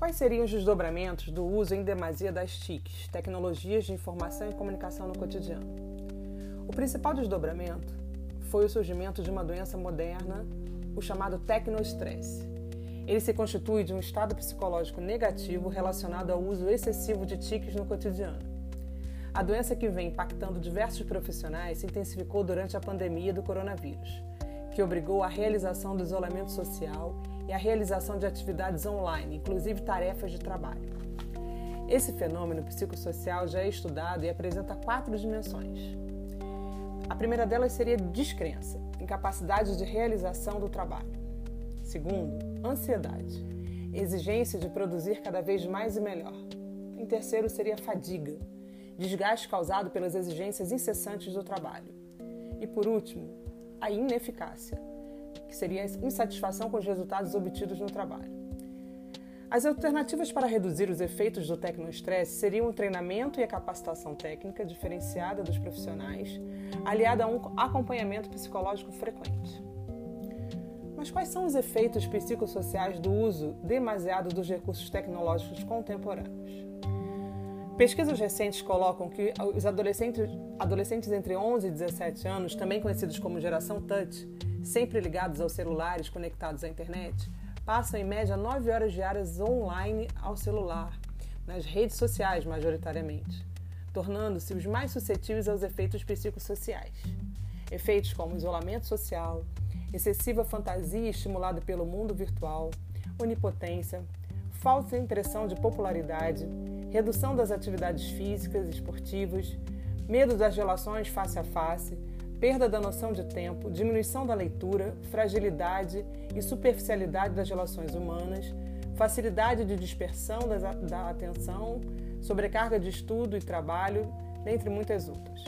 Quais seriam os desdobramentos do uso em demasia das TICs, tecnologias de informação e comunicação no cotidiano? O principal desdobramento foi o surgimento de uma doença moderna, o chamado tecnoestresse. Ele se constitui de um estado psicológico negativo relacionado ao uso excessivo de TICs no cotidiano. A doença que vem impactando diversos profissionais se intensificou durante a pandemia do coronavírus, que obrigou à realização do isolamento social e à realização de atividades online, inclusive tarefas de trabalho. Esse fenômeno psicossocial já é estudado e apresenta quatro dimensões. A primeira delas seria descrença, incapacidade de realização do trabalho. Segundo, ansiedade, exigência de produzir cada vez mais e melhor. Em terceiro, seria fadiga, desgaste causado pelas exigências incessantes do trabalho. E por último, a ineficácia, que seria a insatisfação com os resultados obtidos no trabalho. As alternativas para reduzir os efeitos do tecnoestresse seriam o treinamento e a capacitação técnica diferenciada dos profissionais, aliada a um acompanhamento psicológico frequente. Mas quais são os efeitos psicossociais do uso demasiado dos recursos tecnológicos contemporâneos? Pesquisas recentes colocam que os adolescentes, adolescentes entre 11 e 17 anos, também conhecidos como geração touch, sempre ligados aos celulares conectados à internet, passam em média 9 horas diárias online ao celular, nas redes sociais majoritariamente, tornando-se os mais suscetíveis aos efeitos psicossociais. Efeitos como isolamento social, excessiva fantasia estimulada pelo mundo virtual, onipotência, falsa impressão de popularidade, redução das atividades físicas e esportivas, medo das relações face a face, perda da noção de tempo, diminuição da leitura, fragilidade e superficialidade das relações humanas, facilidade de dispersão da atenção, sobrecarga de estudo e trabalho, dentre muitas outras.